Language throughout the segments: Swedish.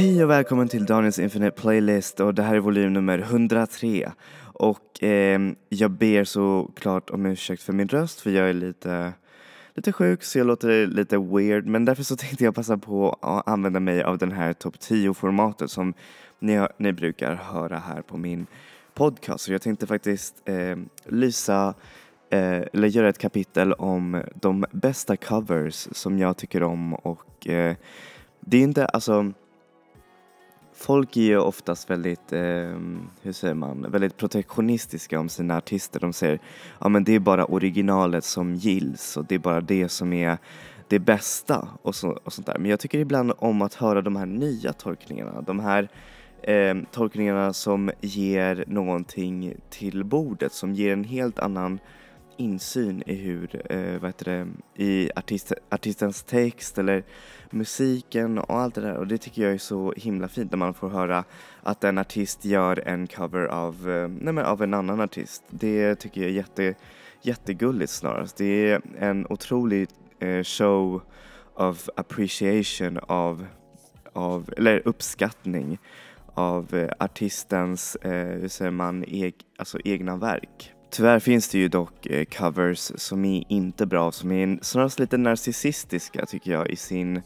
Hej och välkommen till Daniels Infinite Playlist och det här är volym nummer 103. Och eh, jag ber såklart om ursäkt för min röst för jag är lite, lite sjuk så jag låter lite weird men därför så tänkte jag passa på att använda mig av den här topp 10-formatet som ni, ni brukar höra här på min podcast. Så jag tänkte faktiskt eh, lysa eh, eller göra ett kapitel om de bästa covers som jag tycker om och eh, det är inte, alltså folk är ju oftast väldigt, eh, hur säger man, väldigt protektionistiska om sina artister. De säger, ja men det är bara originalet som gills och det är bara det som är det bästa och, så, och sånt där. Men jag tycker ibland om att höra de här nya tolkningarna, de här eh, tolkningarna som ger någonting till bordet, som ger en helt annan insyn i hur, eh, vad heter det, i artist, artistens text eller musiken och allt det där och det tycker jag är så himla fint när man får höra att en artist gör en cover av, eh, nej men av en annan artist. Det tycker jag är jätte, jättegulligt snarast. Det är en otrolig eh, show of appreciation av, av, eller uppskattning av eh, artistens, eh, hur säger man, eg, alltså egna verk. Tyvärr finns det ju dock eh, covers som är inte bra, som är snarast lite narcissistiska tycker jag i sin,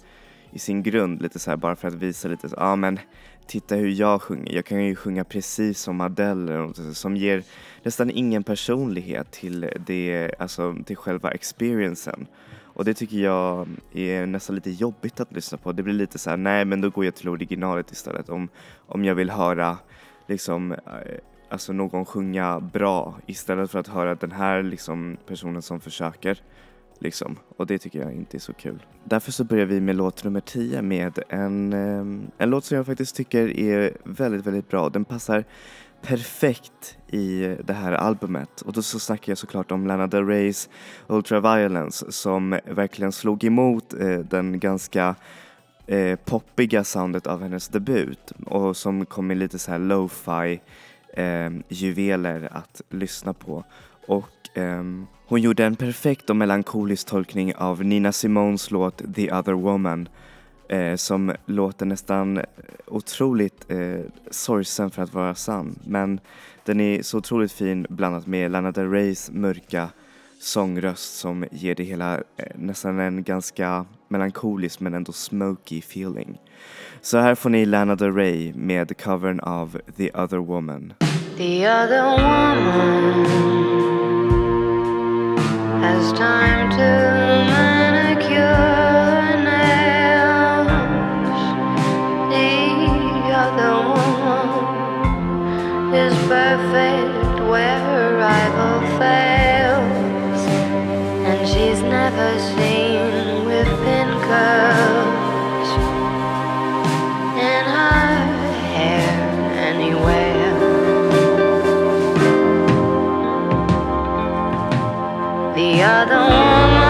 i sin grund. Lite så här bara för att visa lite ja ah, men titta hur jag sjunger. Jag kan ju sjunga precis som Adele som ger nästan ingen personlighet till, det, alltså, till själva experiencen. Och det tycker jag är nästan lite jobbigt att lyssna på. Det blir lite så här, nej men då går jag till originalet istället. Om, om jag vill höra liksom eh, alltså någon sjunga bra istället för att höra den här liksom personen som försöker. Liksom. Och det tycker jag inte är så kul. Därför så börjar vi med låt nummer 10 med en, ehm, en låt som jag faktiskt tycker är väldigt, väldigt bra. Den passar perfekt i det här albumet och då så snackar jag såklart om Lana Del Reys Ultraviolence som verkligen slog emot eh, den ganska eh, poppiga soundet av hennes debut och som kom med lite så här lo-fi eh, juveler att lyssna på. Och eh, hon gjorde en perfekt och melankolisk tolkning av Nina Simones låt The other woman eh, som låter nästan eh, otroligt eh, sorgsen för att vara sann. Men den är så otroligt fin blandat med Lana Del Reys mörka sångröst som ger det hela eh, nästan en ganska melankolisk men ändå smoky feeling. Så här får ni Lana Del Rey med covern av The other woman. The other woman has time to manicure where her rival fails, and she's never seen the other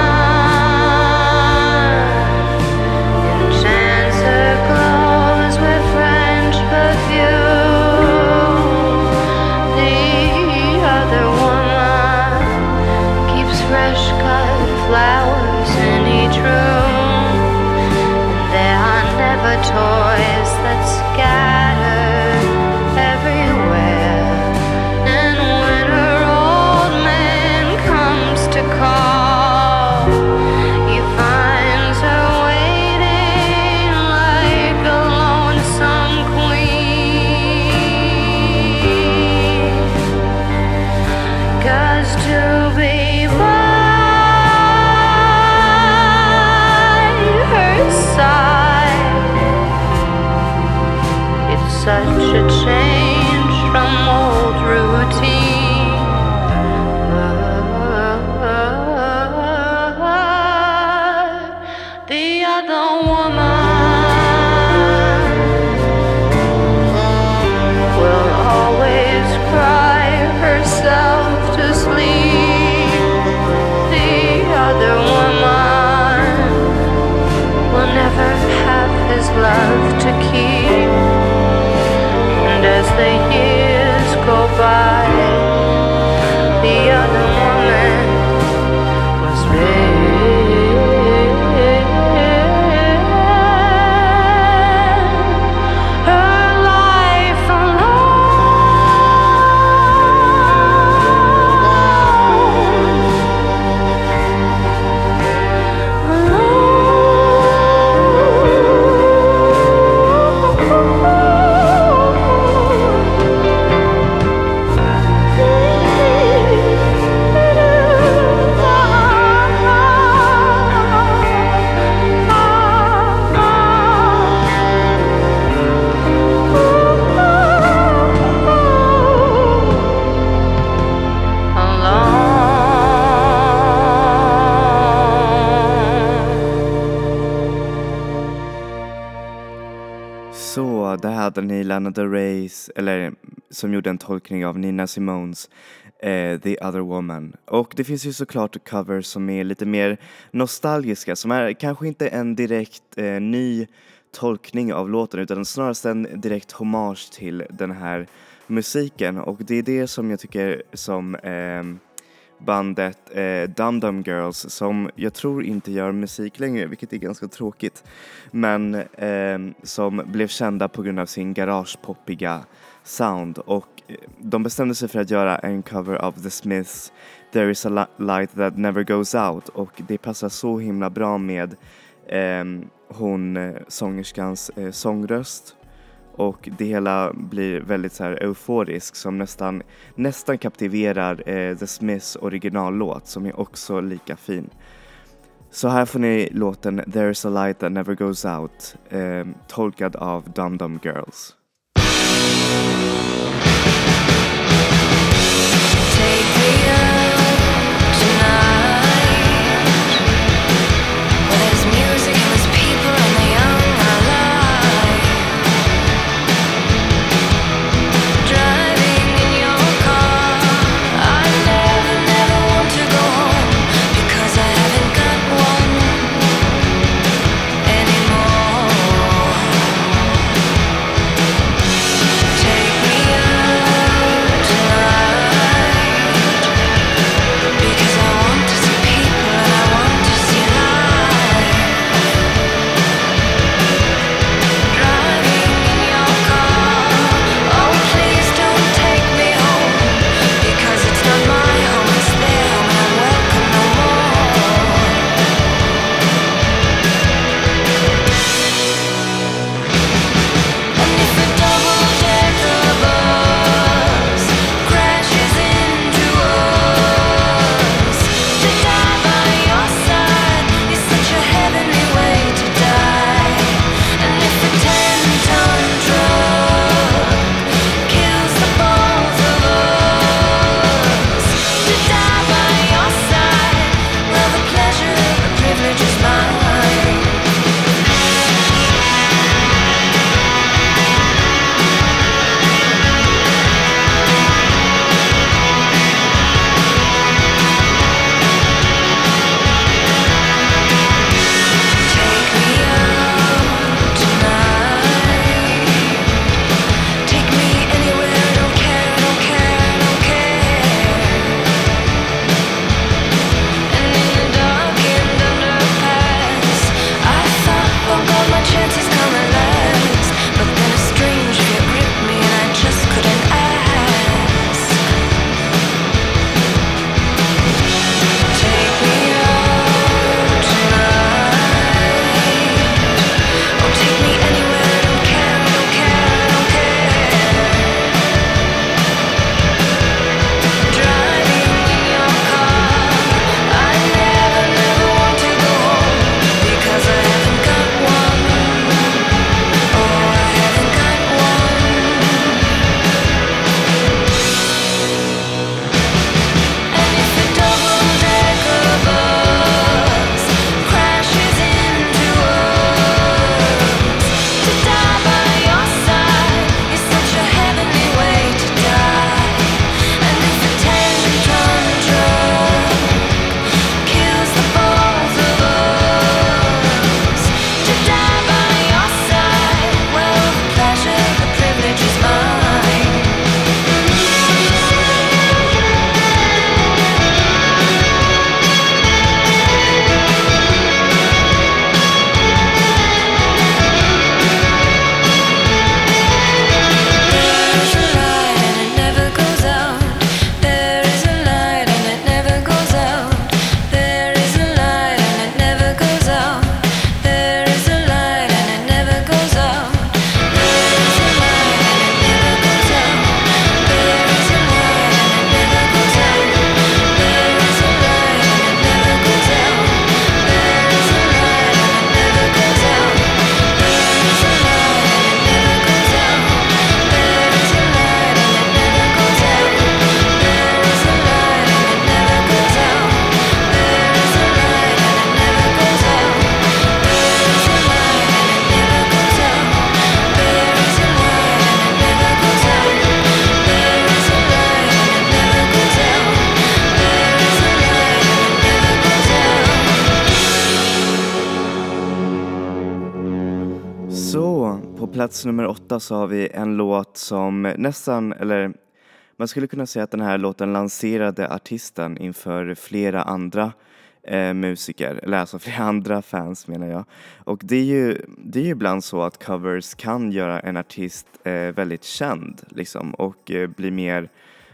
Lana Del Reys, eller som gjorde en tolkning av Nina Simones eh, The Other Woman. Och det finns ju såklart covers som är lite mer nostalgiska, som är kanske inte en direkt eh, ny tolkning av låten utan snarast en direkt hommage till den här musiken och det är det som jag tycker som eh, bandet eh, Dum Dum Girls som jag tror inte gör musik längre vilket är ganska tråkigt men eh, som blev kända på grund av sin garagepoppiga sound. Och eh, de bestämde sig för att göra en cover av The Smiths There is a light that never goes out. Och det passar så himla bra med ehm, eh, hon sångerskans eh, sångröst och det hela blir väldigt så här euforiskt som nästan, nästan kaptiverar eh, The Smiths originallåt som är också lika fin. Så här får ni låten There's a light that never goes out eh, tolkad av Dum Dum Girls. Plats nummer åtta så har vi en låt som nästan, eller man skulle kunna säga att den här låten lanserade artisten inför flera andra eh, musiker, eller alltså flera andra fans menar jag. Och det är ju, det är ju ibland så att covers kan göra en artist eh, väldigt känd liksom och eh, bli mer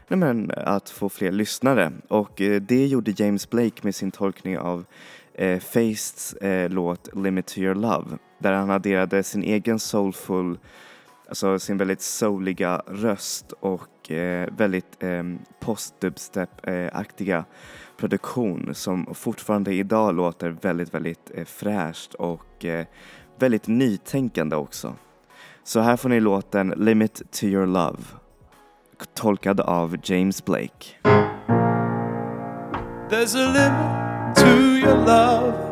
Nej, men att få fler lyssnare och eh, det gjorde James Blake med sin tolkning av eh, Faceds eh, låt Limit to your love där han adderade sin egen soulful, alltså sin väldigt souliga röst och eh, väldigt eh, post-dubstep-aktiga produktion som fortfarande idag låter väldigt, väldigt eh, fräscht och eh, väldigt nytänkande också. Så här får ni låten Limit to your love tolkad av James Blake. There's a limit to your love.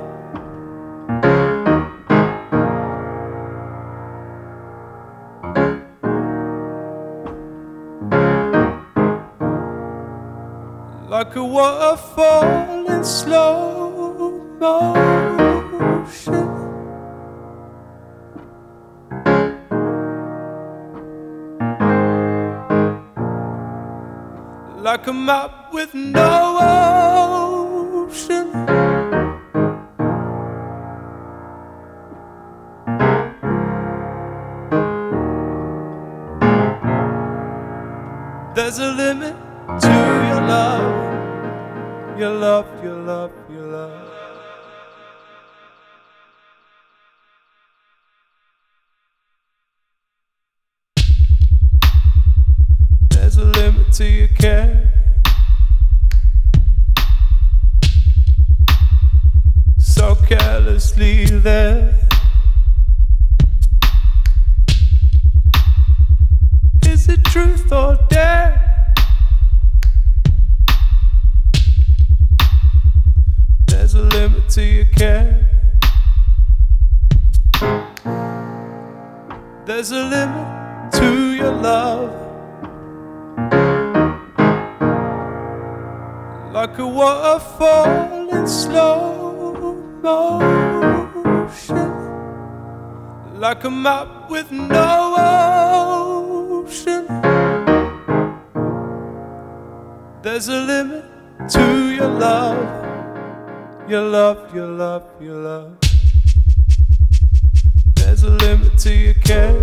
Like a waterfall in slow motion. like a map with no ocean. There's a limit love, your love, your love. There's a limit to your care. So carelessly there. Waterfall in slow motion, like a map with no ocean. There's a limit to your love, your love, your love, your love. There's a limit to your care.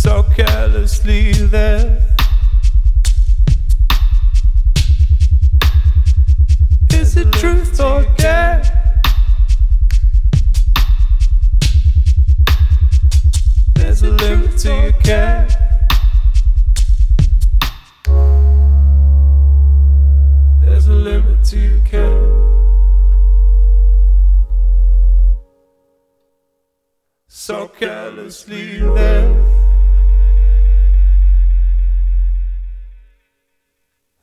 so carelessly there. To your care. There's a limit to your care. So carelessly there.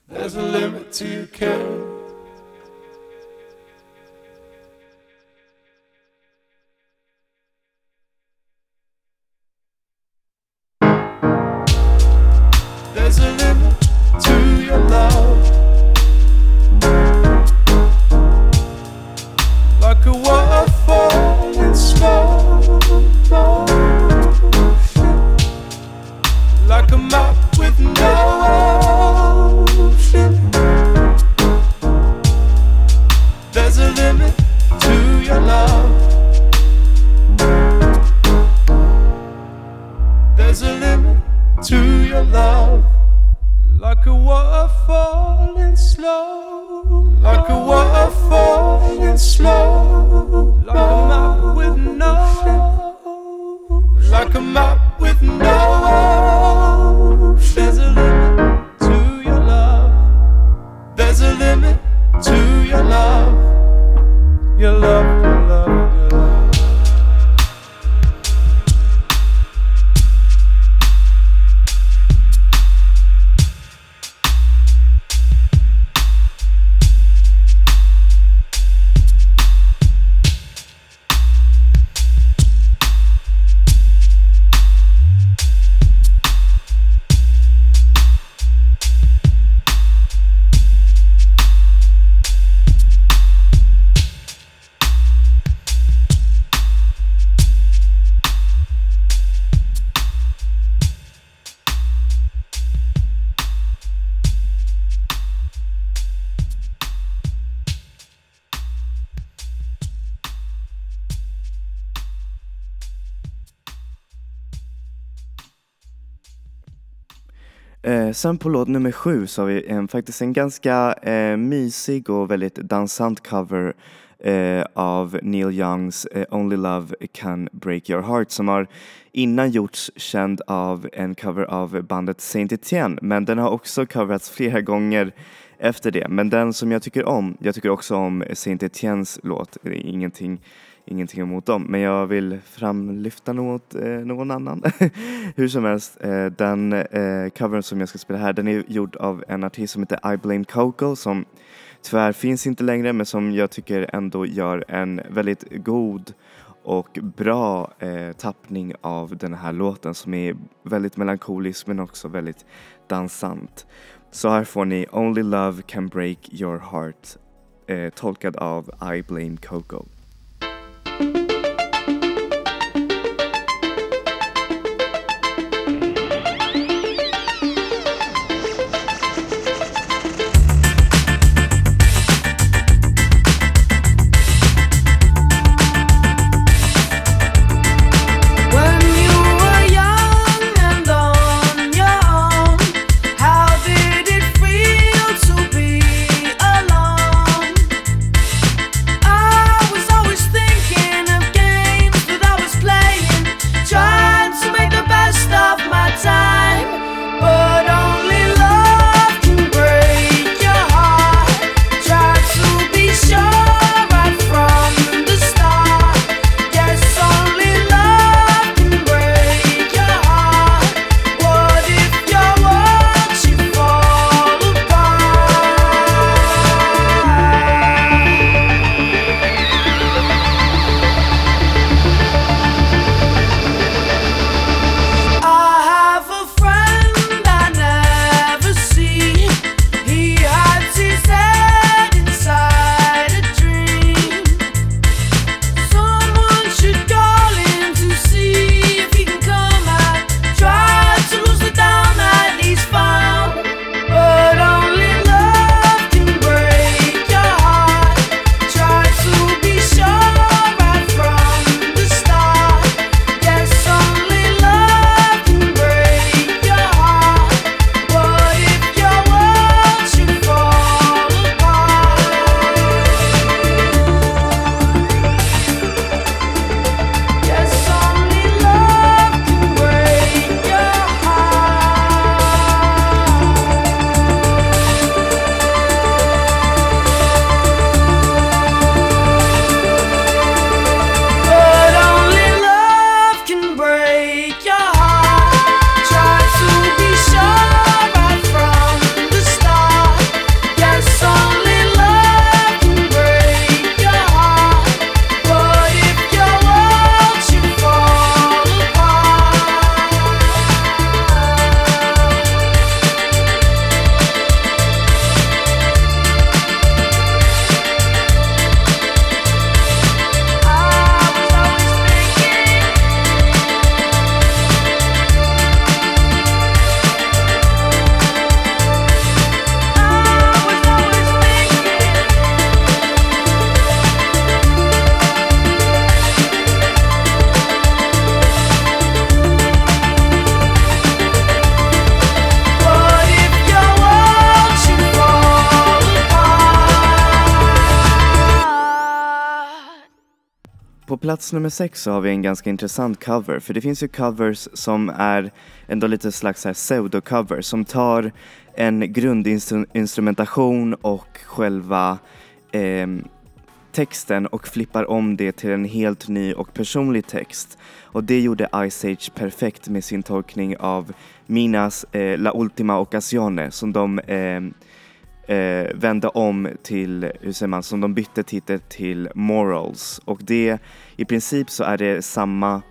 There's a limit to your care. Sen på låt nummer sju så har vi en, faktiskt en ganska eh, mysig och väldigt dansant cover eh, av Neil Youngs eh, Only Love Can Break Your Heart som har innan gjorts känd av en cover av bandet Saint Etienne men den har också coverats flera gånger efter det. Men den som jag tycker om, jag tycker också om Saint Etiennes låt, det är ingenting ingenting emot dem, men jag vill framlyfta något, eh, någon annan. Hur som helst, eh, den eh, covern som jag ska spela här, den är gjord av en artist som heter I Blame Coco som tyvärr finns inte längre, men som jag tycker ändå gör en väldigt god och bra eh, tappning av den här låten som är väldigt melankolisk men också väldigt dansant. Så här får ni Only Love Can Break Your Heart eh, tolkad av I Blame Coco. Plats nummer sex så har vi en ganska intressant cover, för det finns ju covers som är ändå lite slags pseudo-cover som tar en grundinstrumentation och själva eh, texten och flippar om det till en helt ny och personlig text. Och det gjorde Ice Age perfekt med sin tolkning av Minas eh, La Ultima Occasione som de eh, eh, vände om till, hur säger man, som de bytte titel till Morals. Och det, i princip så är det samma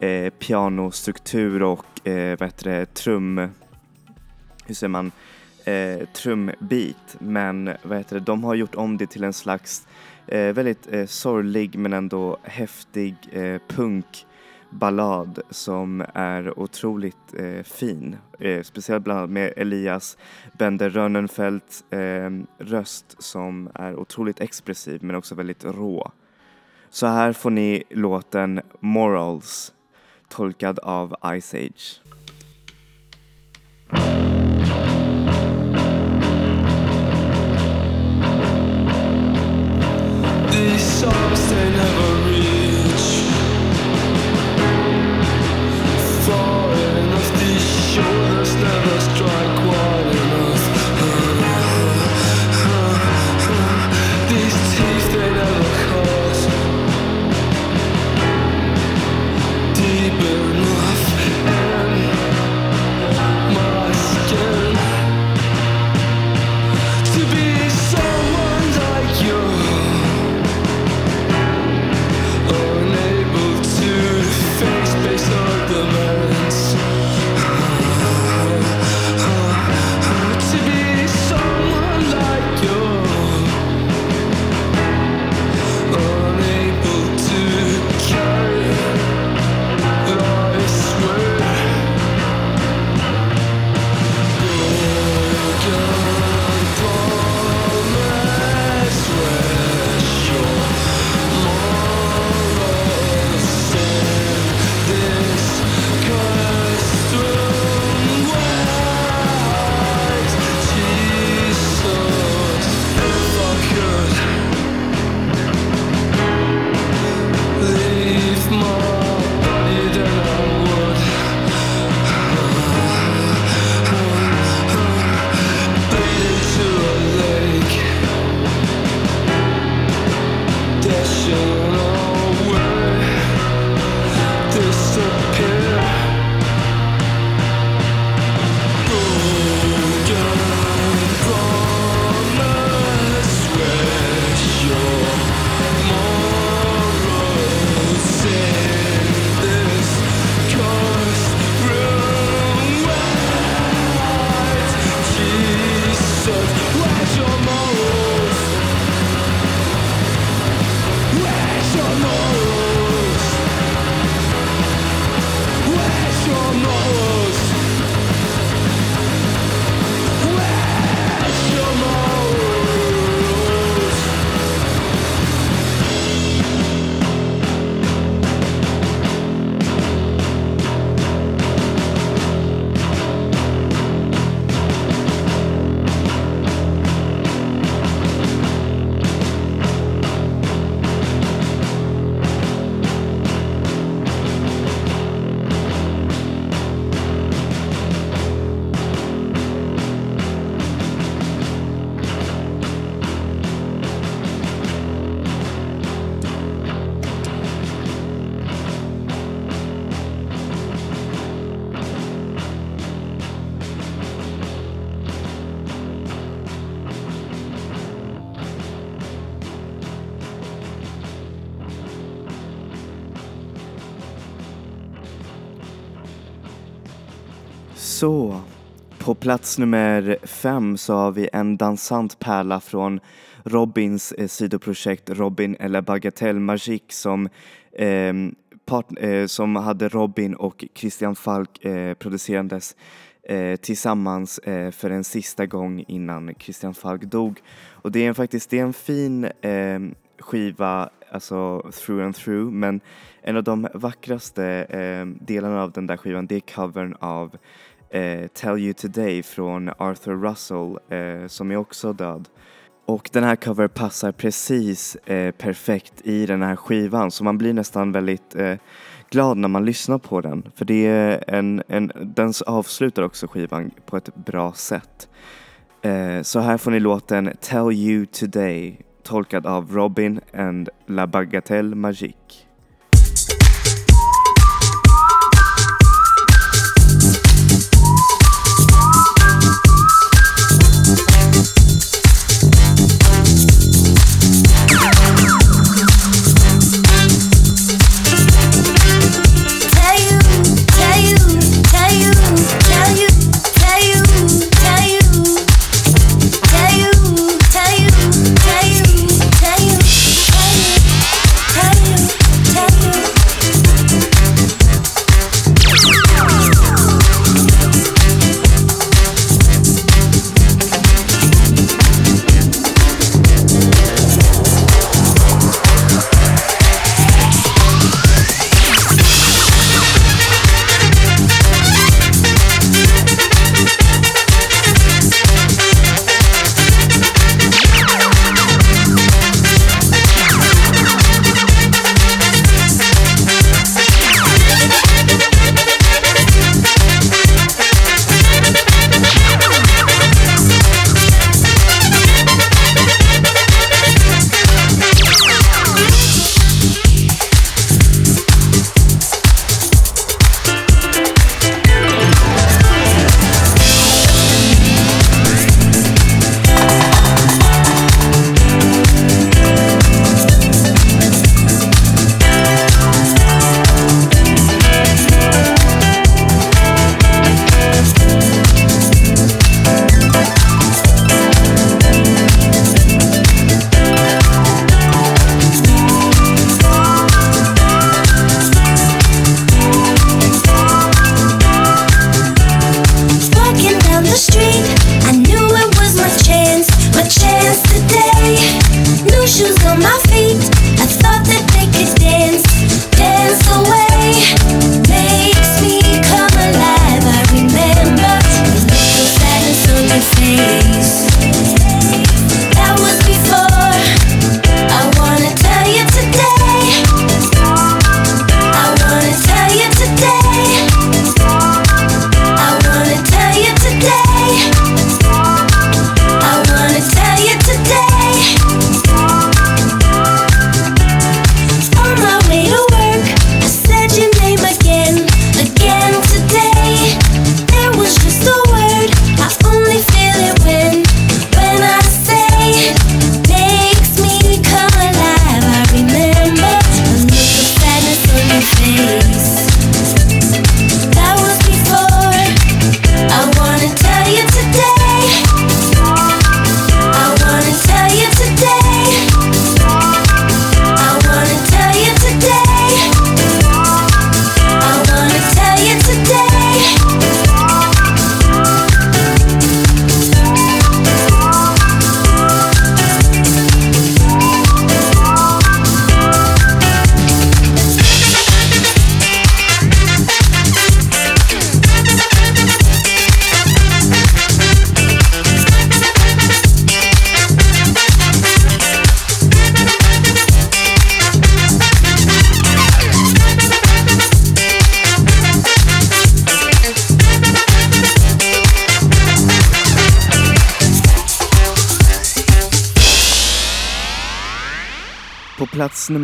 eh, pianostruktur och eh, vad heter det, trum, hur säger man, eh, trumbit. Men vad heter det, de har gjort om det till en slags eh, väldigt eh, sorglig men ändå häftig eh, ballad som är otroligt eh, fin. Eh, speciellt bland annat med Elias Bender Rönnenfeldts eh, röst som är otroligt expressiv men också väldigt rå. Så här får ni låten Morals tolkad av Ice Age. På plats nummer fem så har vi en dansant pärla från Robins eh, sidoprojekt Robin eller Bagatelle Magique som, eh, part, eh, som hade Robin och Christian Falk eh, producerandes eh, tillsammans eh, för en sista gång innan Christian Falk dog. Och det är en, faktiskt det är en fin eh, skiva, alltså through and through, men en av de vackraste eh, delarna av den där skivan det är covern av eh, Tell You Today från Arthur Russell eh, som är också död. Och den här cover passar precis eh, perfekt i den här skivan så man blir nästan väldigt eh, glad när man lyssnar på den. För det är en, en, den avslutar också skivan på ett bra sätt. Eh, så här får ni låten Tell You Today tolkad av Robin and La Bagatelle Magique.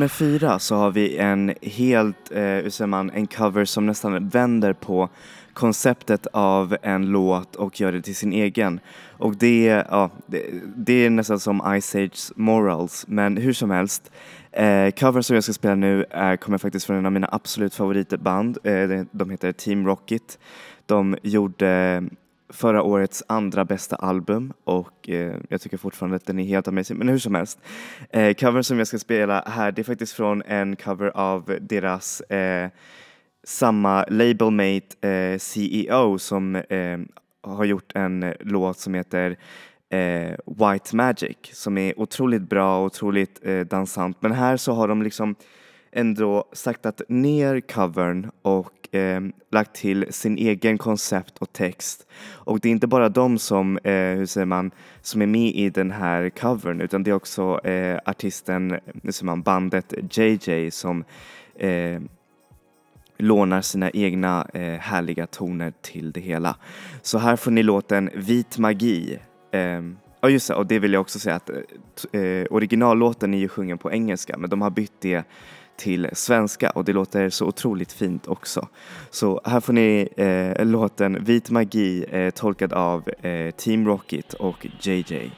Nummer fyra så har vi en helt, eh, hur säger man, en cover som nästan vänder på konceptet av en låt och gör det till sin egen. Och det, ja, det, det är nästan som Ice Age Morals, men hur som helst. Eh, covern som jag ska spela nu är, kommer faktiskt från en av mina absolut favoritband. Eh, de heter Team Rocket. de gjorde förra årets andra bästa album och eh, jag tycker fortfarande att den är helt amazing. Men hur som helst, eh, covern som jag ska spela här det är faktiskt från en cover av deras eh, samma labelmate eh, CEO som eh, har gjort en låt som heter eh, White Magic som är otroligt bra och otroligt eh, dansant. Men här så har de liksom ändå saktat ner covern och eh, lagt till sin egen koncept och text. Och det är inte bara de som, eh, hur säger man, som är med i den här covern utan det är också eh, artisten, hur säger man, bandet JJ som eh, lånar sina egna eh, härliga toner till det hela. Så här får ni låten Vit magi. Eh, Ja just det, och det vill jag också säga att eh, eh, originallåten är ju sjungen på engelska men de har bytt det till svenska och det låter så otroligt fint också. Så här får ni eh, låten Vit magi eh, tolkad av eh, Team Rocket och JJ.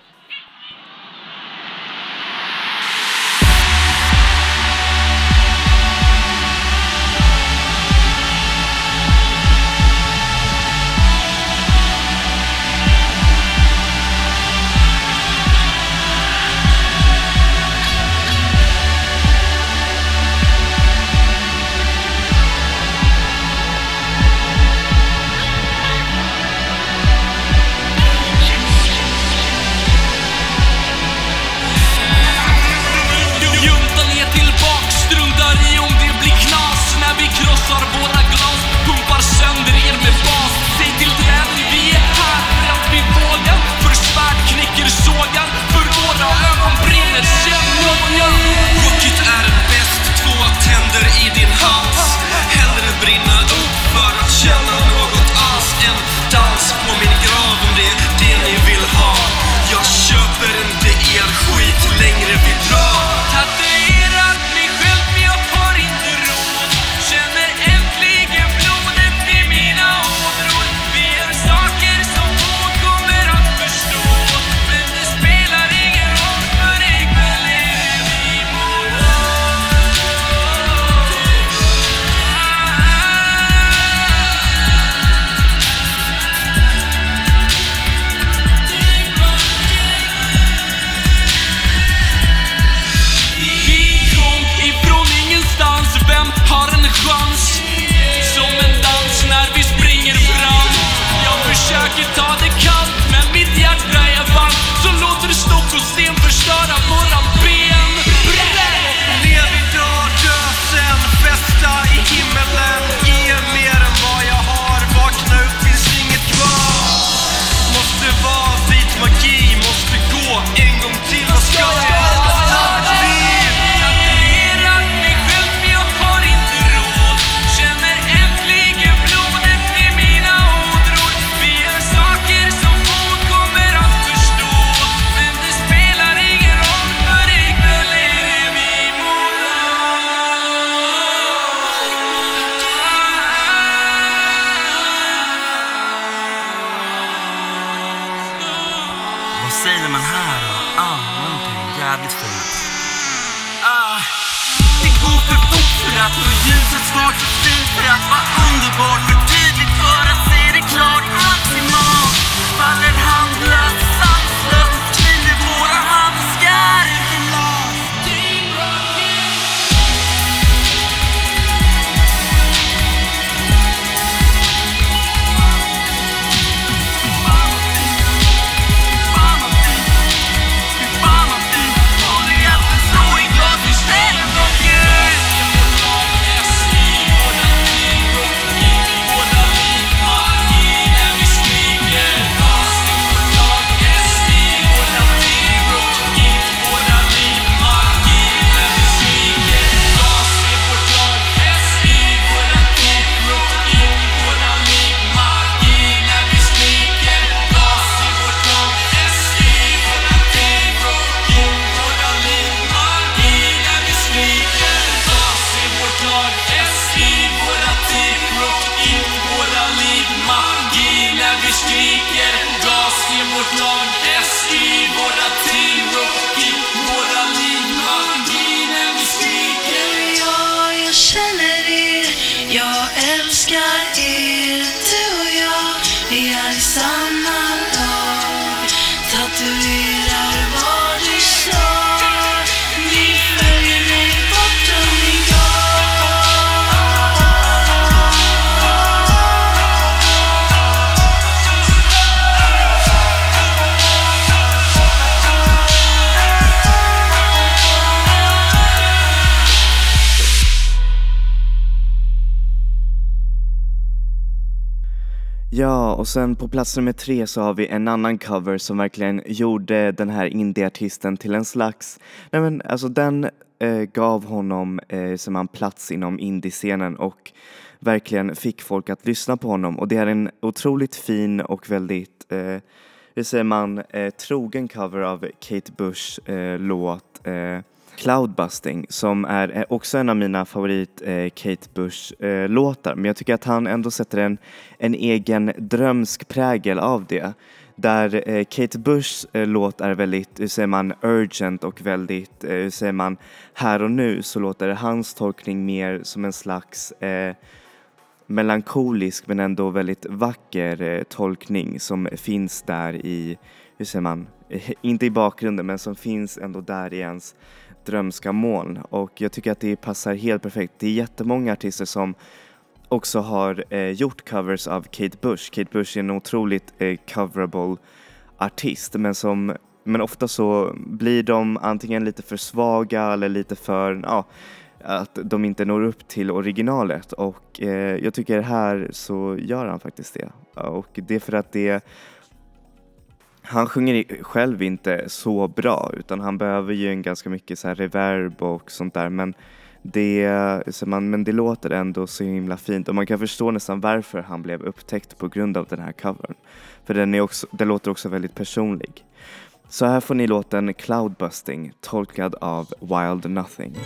Sen på plats nummer tre så har vi en annan cover som verkligen gjorde den här indieartisten till en slags, nej men alltså den eh, gav honom eh, som en plats inom indiescenen och verkligen fick folk att lyssna på honom. Och det är en otroligt fin och väldigt, eh, hur säger man, eh, trogen cover av Kate Bush eh, låt eh, Cloudbusting som är eh, också en av mina favorit eh, Kate Bush eh, låtar men jag tycker att han ändå sätter en, en egen drömsk prägel av det. Där eh, Kate Bushs eh, låt är väldigt, hur säger man, urgent och väldigt, eh, hur säger man, här och nu så låter hans tolkning mer som en slags eh, melankolisk men ändå väldigt vacker eh, tolkning som finns där i, hur säger man, eh, inte i bakgrunden men som finns ändå där i ens drömska moln och jag tycker att det passar helt perfekt. Det är jättemånga artister som också har eh, gjort covers av Kate Bush. Kate Bush är en otroligt eh, coverable artist men som men ofta så blir de antingen lite för svaga eller lite för, ja, att de inte når upp till originalet och eh, jag tycker här så gör han faktiskt det. Och det är för att det han sjunger själv inte så bra utan han behöver ju en ganska mycket så här reverb och sånt där men det, så man, men det låter ändå så himla fint och man kan förstå nästan varför han blev upptäckt på grund av den här covern. För den, är också, den låter också väldigt personlig. Så här får ni låten Cloudbusting tolkad av Wild Nothing.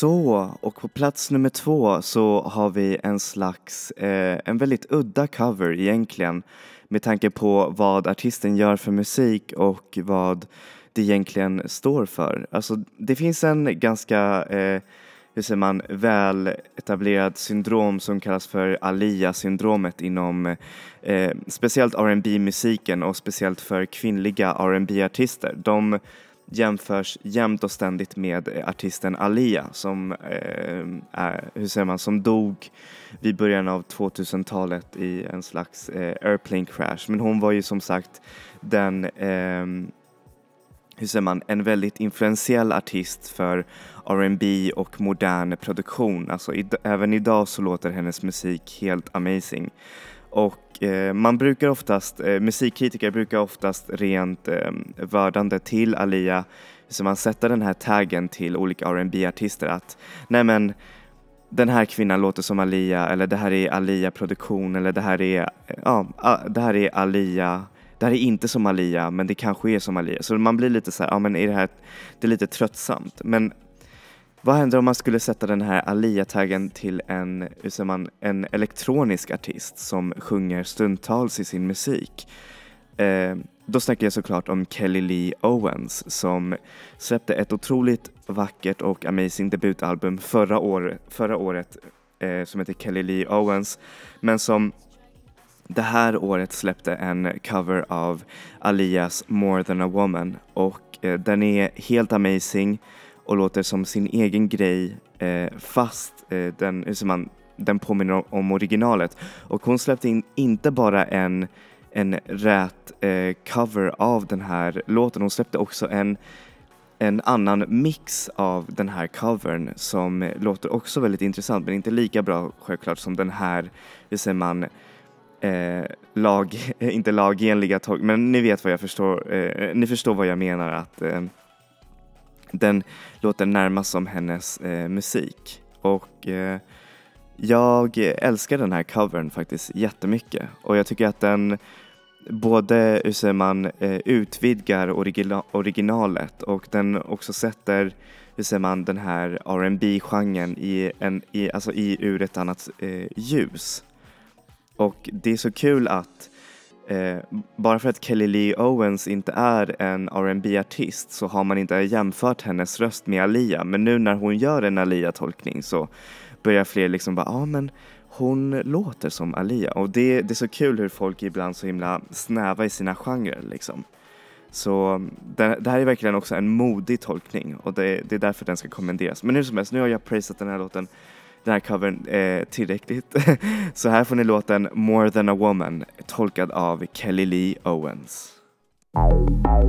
Så, och på plats nummer två så har vi en slags, eh, en väldigt udda cover egentligen med tanke på vad artisten gör för musik och vad det egentligen står för. Alltså det finns en ganska, eh, hur säger man, väl etablerad syndrom som kallas för Alia-syndromet inom eh, speciellt R&B musiken och speciellt för kvinnliga R&B artister De jämförs jämt och ständigt med eh, artisten Alia som, eh, är, hur säger man, som dog vid början av 2000-talet i en slags eh, airplane crash. Men hon var ju som sagt den eh, hur säger man, en väldigt influentiell artist för R&B och modern produktion. Alltså id- även idag så låter hennes musik helt amazing. Och eh, man brukar oftast, eh, musikkritiker brukar oftast rent eh, värdande till Alia, så man sätter den här taggen till olika R&B artister att nej men den här kvinnan låter som Alia eller det här är Alia produktion eller det här är, ja, det här är Alia det här är inte som Alia men det kanske är som Alia. Så man blir lite så här, ja men är det här, det är lite tröttsamt. Men vad händer om man skulle sätta den här Alia-taggen till en, hur säger man, en elektronisk artist som sjunger stundtals i sin musik? Eh, då snackar jag såklart om Kelly Lee Owens som släppte ett otroligt vackert och amazing debutalbum förra, år, förra året eh, som heter Kelly Lee Owens men som det här året släppte en cover av Alias More than a woman och eh, den är helt amazing och låter som sin egen grej eh, fast eh, den, eh, som man, den påminner om, om originalet. Och hon släppte in inte bara en, en rät eh, cover av den här låten, hon släppte också en en annan mix av den här covern som låter också väldigt intressant men inte lika bra självklart som den här, hur säger man, eh, lag, inte lagenliga tolk, men ni vet vad jag förstår, eh, ni förstår vad jag menar att eh, den låter närmast som hennes eh, musik och eh, jag älskar den här covern faktiskt jättemycket och jag tycker att den både, hur säger man, eh, utvidgar origina- originalet och den också sätter, hur säger man, den här rb genren i, en, i, alltså i ur ett annat eh, ljus. Och det är så kul att eh, bara för att Kelly Lee Owens inte är en rb artist så har man inte jämfört hennes röst med Alia. Men nu när hon gör en Alia-tolkning så börjar fler liksom bara, ja ah, men hon låter som Alia. Och det, det är så kul hur folk är ibland så himla snäva i sina genrer liksom. Så mm, det, det här är verkligen också en modig tolkning och det, det är därför den ska kommenderas. Men hur som helst, nu har jag prisat den här låten den här covern eh, tillräckligt. Så här får ni låten More than a woman tolkad av Kelly Lee Owens.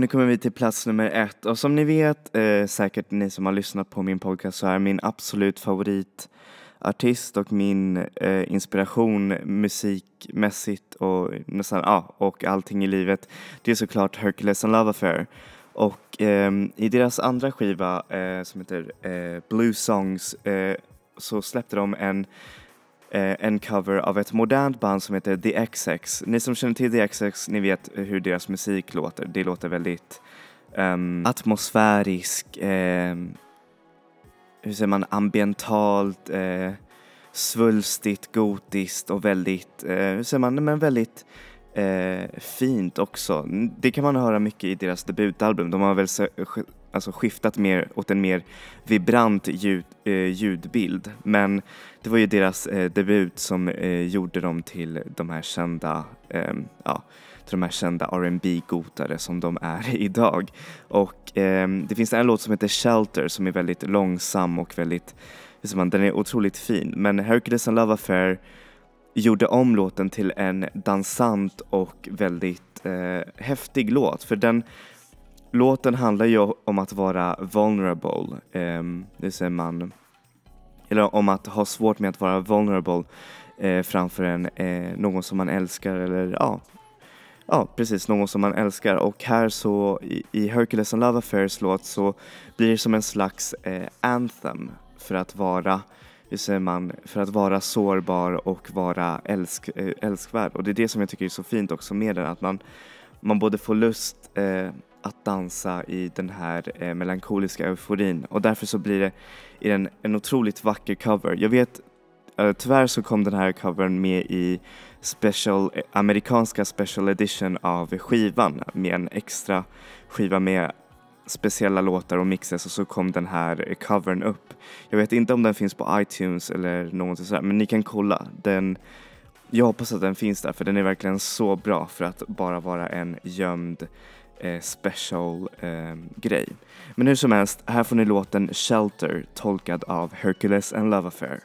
nu kommer vi till plats nummer ett och som ni vet, eh, säkert ni som har lyssnat på min podcast så är min absolut favoritartist och min eh, inspiration musikmässigt och nästan, ja, och allting i livet, det är såklart Hercules and Love Affair. Och eh, i deras andra skiva eh, som heter eh, Blue Songs eh, så släppte de en Eh, en cover av ett modernt band som heter The XX. Ni som känner till The XX, ni vet hur deras musik låter. Det låter väldigt um, atmosfärisk, eh, hur säger man, ambientalt, eh, svulstigt, gotiskt och väldigt, eh, hur säger man, men väldigt eh, fint också. Det kan man höra mycket i deras debutalbum. De har väl alltså skiftat mer åt en mer vibrant ljud, eh, ljudbild. Men det var ju deras eh, debut som eh, gjorde dem till de här kända, eh, ja, till de här kända rb gotare som de är idag. Och eh, det finns en låt som heter Shelter som är väldigt långsam och väldigt, man, den är otroligt fin. Men Hercules and Love Affair gjorde om låten till en dansant och väldigt eh, häftig låt. För den låten handlar ju om att vara vulnerable, eh, det säger man, eller om att ha svårt med att vara vulnerable eh, framför en, eh, någon som man älskar eller ja, ja precis, någon som man älskar. Och här så i, i Hercules and Love Affairs låt så blir det som en slags eh, anthem för att vara hur säger man, för att vara sårbar och vara älsk, eh, älskvärd. Och det är det som jag tycker är så fint också med den, att man, man både får lust eh, att dansa i den här eh, melankoliska euforin och därför så blir det i den, en otroligt vacker cover. Jag vet, eh, tyvärr så kom den här covern med i special, eh, amerikanska special edition av skivan med en extra skiva med speciella låtar och mixes och så kom den här eh, covern upp. Jag vet inte om den finns på iTunes eller någonting sådär men ni kan kolla. Den, jag hoppas att den finns där för den är verkligen så bra för att bara vara en gömd eh, special eh, grej. Men hur som helst, här får ni låten Shelter tolkad av Hercules and Love Affair.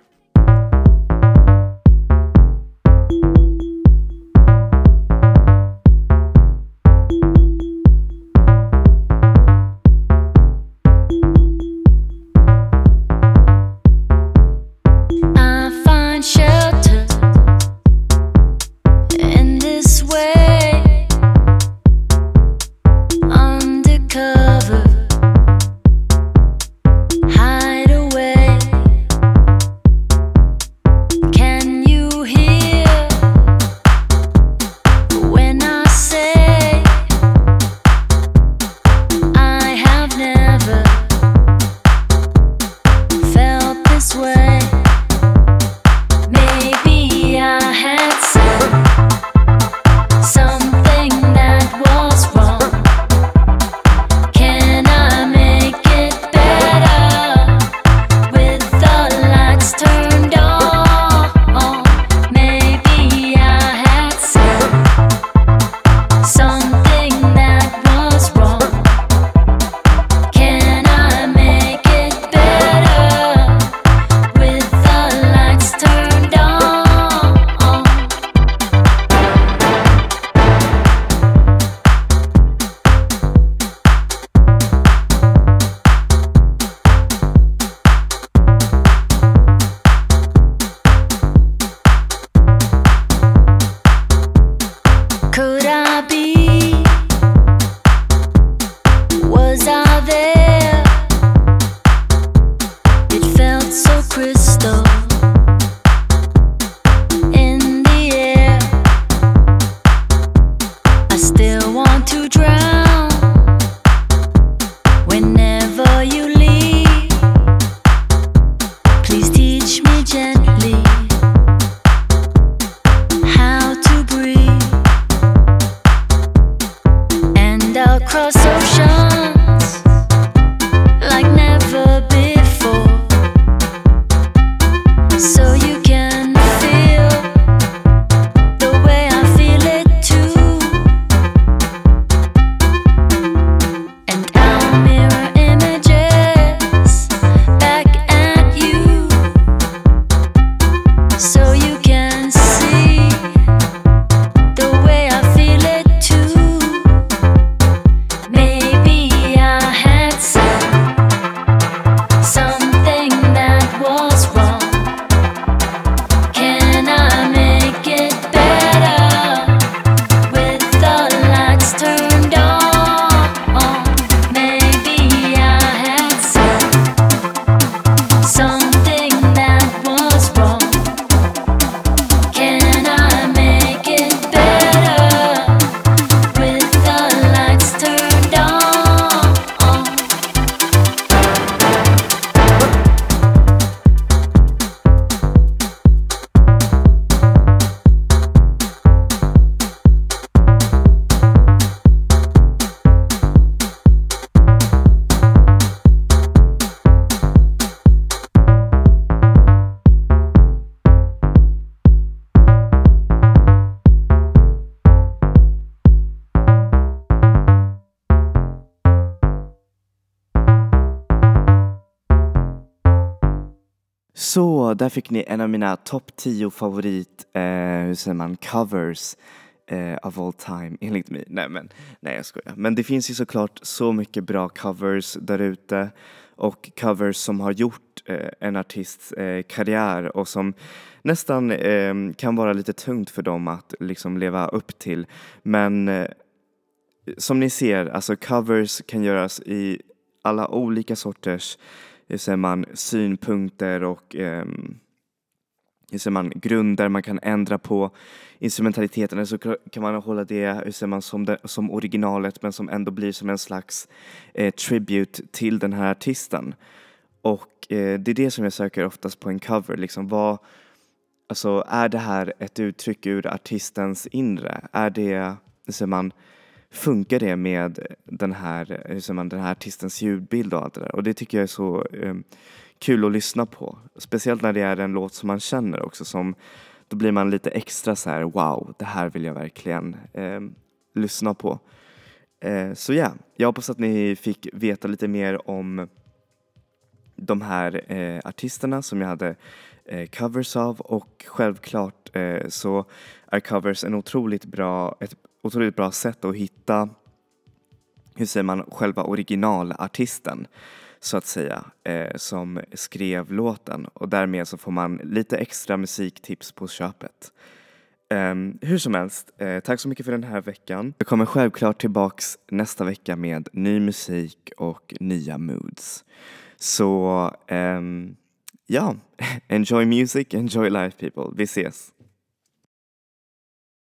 Där fick ni en av mina topp 10 favorit, eh, hur säger man, covers eh, of all time enligt mig. Nej men, nej jag skojar. Men det finns ju såklart så mycket bra covers där ute och covers som har gjort eh, en artists eh, karriär och som nästan eh, kan vara lite tungt för dem att liksom leva upp till. Men eh, som ni ser, alltså covers kan göras i alla olika sorters hur säger man, synpunkter och ehm, hur säger man, grunder man kan ändra på instrumentaliteten eller så kan man hålla det hur säger man, som, det, som originalet men som ändå blir som en slags eh, tribute till den här artisten. Och eh, det är det som jag söker oftast på en cover, liksom vad, alltså är det här ett uttryck ur artistens inre? Är det, hur säger man, funkar det med den här, hur säger man, den här artistens ljudbild och allt det där? Och det tycker jag är så eh, kul att lyssna på. Speciellt när det är en låt som man känner också som då blir man lite extra så här: wow, det här vill jag verkligen eh, lyssna på. Eh, så ja, jag hoppas att ni fick veta lite mer om de här eh, artisterna som jag hade eh, covers av och självklart eh, så är covers en otroligt bra, ett otroligt bra sätt att hitta, hur säger man, själva originalartisten så att säga, eh, som skrev låten och därmed så får man lite extra musiktips på köpet. Eh, hur som helst, eh, tack så mycket för den här veckan. Jag kommer självklart tillbaks nästa vecka med ny musik och nya moods. Så ehm, ja, enjoy music, enjoy life people. Vi ses!